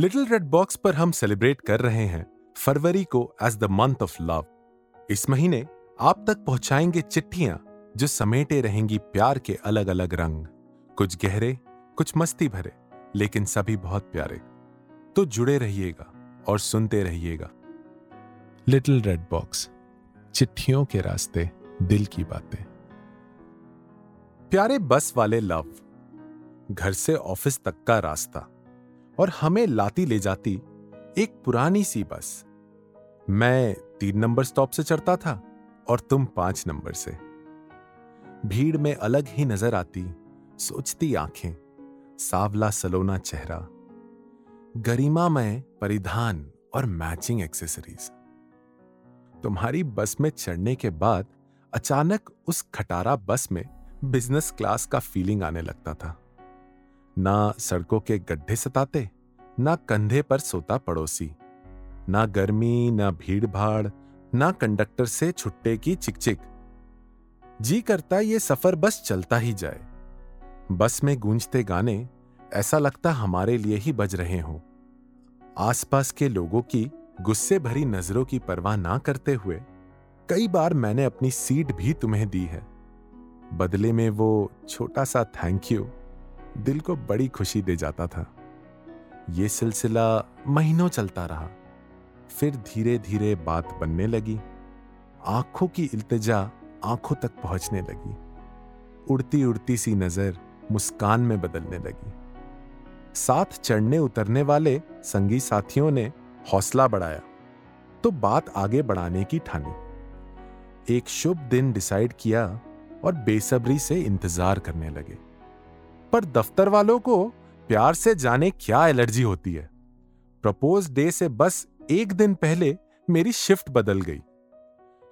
Little red box पर हम celebrate कर रहे हैं फरवरी को as the month of love इस महीने आप तक पहुंचाएँगे चिट्ठियाँ जो समेटे रहेंगी प्यार के अलग अलग रंग। कुछ गहरे, कुछ मस्ती भरे, लेकिन सभी बहुत प्यारे। तो जुड़े रहिएगा और सुनते रहिएगा। लिटिल रेड बॉक्स चिट्ठियों के रास्ते दिल की बातें। प्यारे बस वाले लव, घर से ऑफ़िस तक का रास्ता। और हमें लाती ले जाती एक पुरानी सी बस। मैं तीन नंबर स्टॉप से चढ़ता था और तुम पाँच नंबर से। भीड़ में अलग ही नज़र आती, सोचती आँखें, सावला सलोना चेहरा, गरिमा में परिधान और मैचिंग एक्सेसरीज। तुम्हारी बस में चढ़ने के बाद अचानक उस खटारा बस में बिज़नेस क्लास का फीलिंग आने लगता था। ना सड़कों के गड्ढे सताते, ना कंधे पर सोता पड़ोसी, ना गर्मी, ना भीड़ भाड़ ना कंडक्टर से छुट्टे की चिकचिक। जी करता ये सफ़र बस चलता ही जाए। बस में गूंजते गाने ऐसा लगता हमारे लिए ही बज रहे हों। आसपास के लोगों की गुस्से भरी नज़रों की परवाह ना करते हुए कई बार मैंने अपनी सीट भी तुम्हें दी है। बदले में वो छोटा सा थैंक यू। दिल को बड़ी खुशी दे जाता था। ये सिलसिला महीनों चलता रहा। फिर धीरे धीरे बात बनने लगी। आँखों की इल्तजा आँखों तक पहुँचने लगी। उड़ती उड़ती सी नज़र मुस्कान में बदलने लगी। साथ चढ़ने उतरने वाले संगी साथियों ने हौसला बढ़ाया। तो बात आगे बढ़ाने की ठानी। एक शुभ दिन डिसाइड किया और बेसब्री से इंतज़ार करने लगे। पर दफ्तर वालों को प्यार से जाने क्या एलर्जी होती है। प्रपोज डे से बस एक दिन पहले मेरी शिफ्ट बदल गई।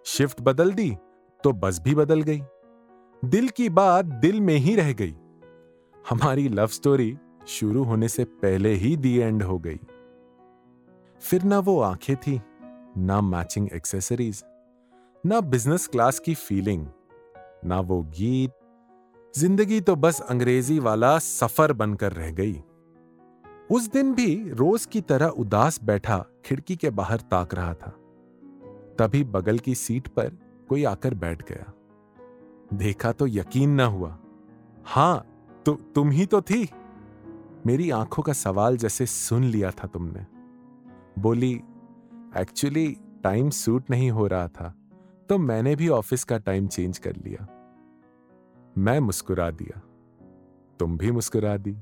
शिफ्ट बदल दी तो बस भी बदल गई। दिल की बात दिल में ही रह गई। हमारी लव स्टोरी शुरू होने से पहले ही दी एंड हो गई। फिर ना वो आँखें थी, ना मैचिंग एक्सेसरीज ना बिज़नेस क्लास की फीलिंग ना वो गीत ज़िंदगी तो बस अंग्रेज़ी वाला सफ़र बनकर रह गई। उस दिन भी रोज की तरह उदास बैठा खिड़की के बाहर ताक रहा था। तभी बगल की सीट पर कोई आकर बैठ गया। देखा तो यकीन ना हुआ। हाँ तो तुम ही तो थी। मेरी आँखों का सवाल जैसे सुन लिया था तुमने। बोली, एक्चुअली टाइम सूट नहीं हो रहा था तो मैंने भी ऑफ़िस का टाइम चेंज कर लिया। मैं मुस्कुरा दिया। तुम भी मुस्कुरा दी।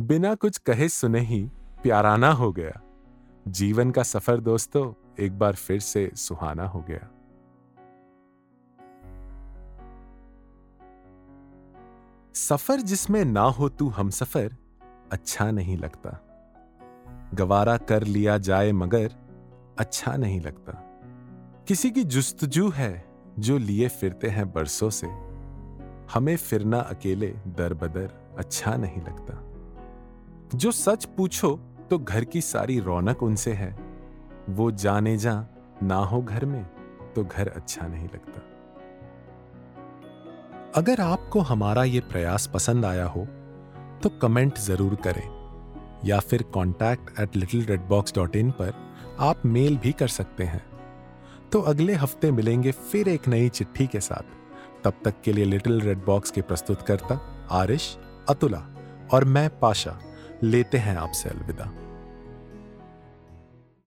बिना कुछ कहे सुने ही प्याराना हो गया। जीवन का सफ़र दोस्तों, एक बार फिर से सुहाना हो गया। सफ़र जिसमें ना हो तू हम सफ़र अच्छा नहीं लगता। गवारा कर लिया जाए मगर अच्छा नहीं लगता। किसी की जुस्तजू है, जो लिए फिरते हैं बरसों से। हमें फिरना अकेले दर बदर अच्छा नहीं लगता। जो सच पूछो तो घर की सारी रौनक उनसे है। वो जाने जा ना हो घर में तो घर अच्छा नहीं लगता। अगर आपको हमारा ये प्रयास पसंद आया हो तो कमेंट ज़रूर करें, या फिर contact at little red box dot in पर आप मेल भी कर सकते हैं। तो अगले हफ़्ते मिलेंगे फिर एक नई चिट्ठी के साथ। तब तक के लिए लिटिल रेड बॉक्स के प्रस्तुतकर्ता आरिश, अतुला और मैं, पाशा, लेते हैं आपसे अलविदा।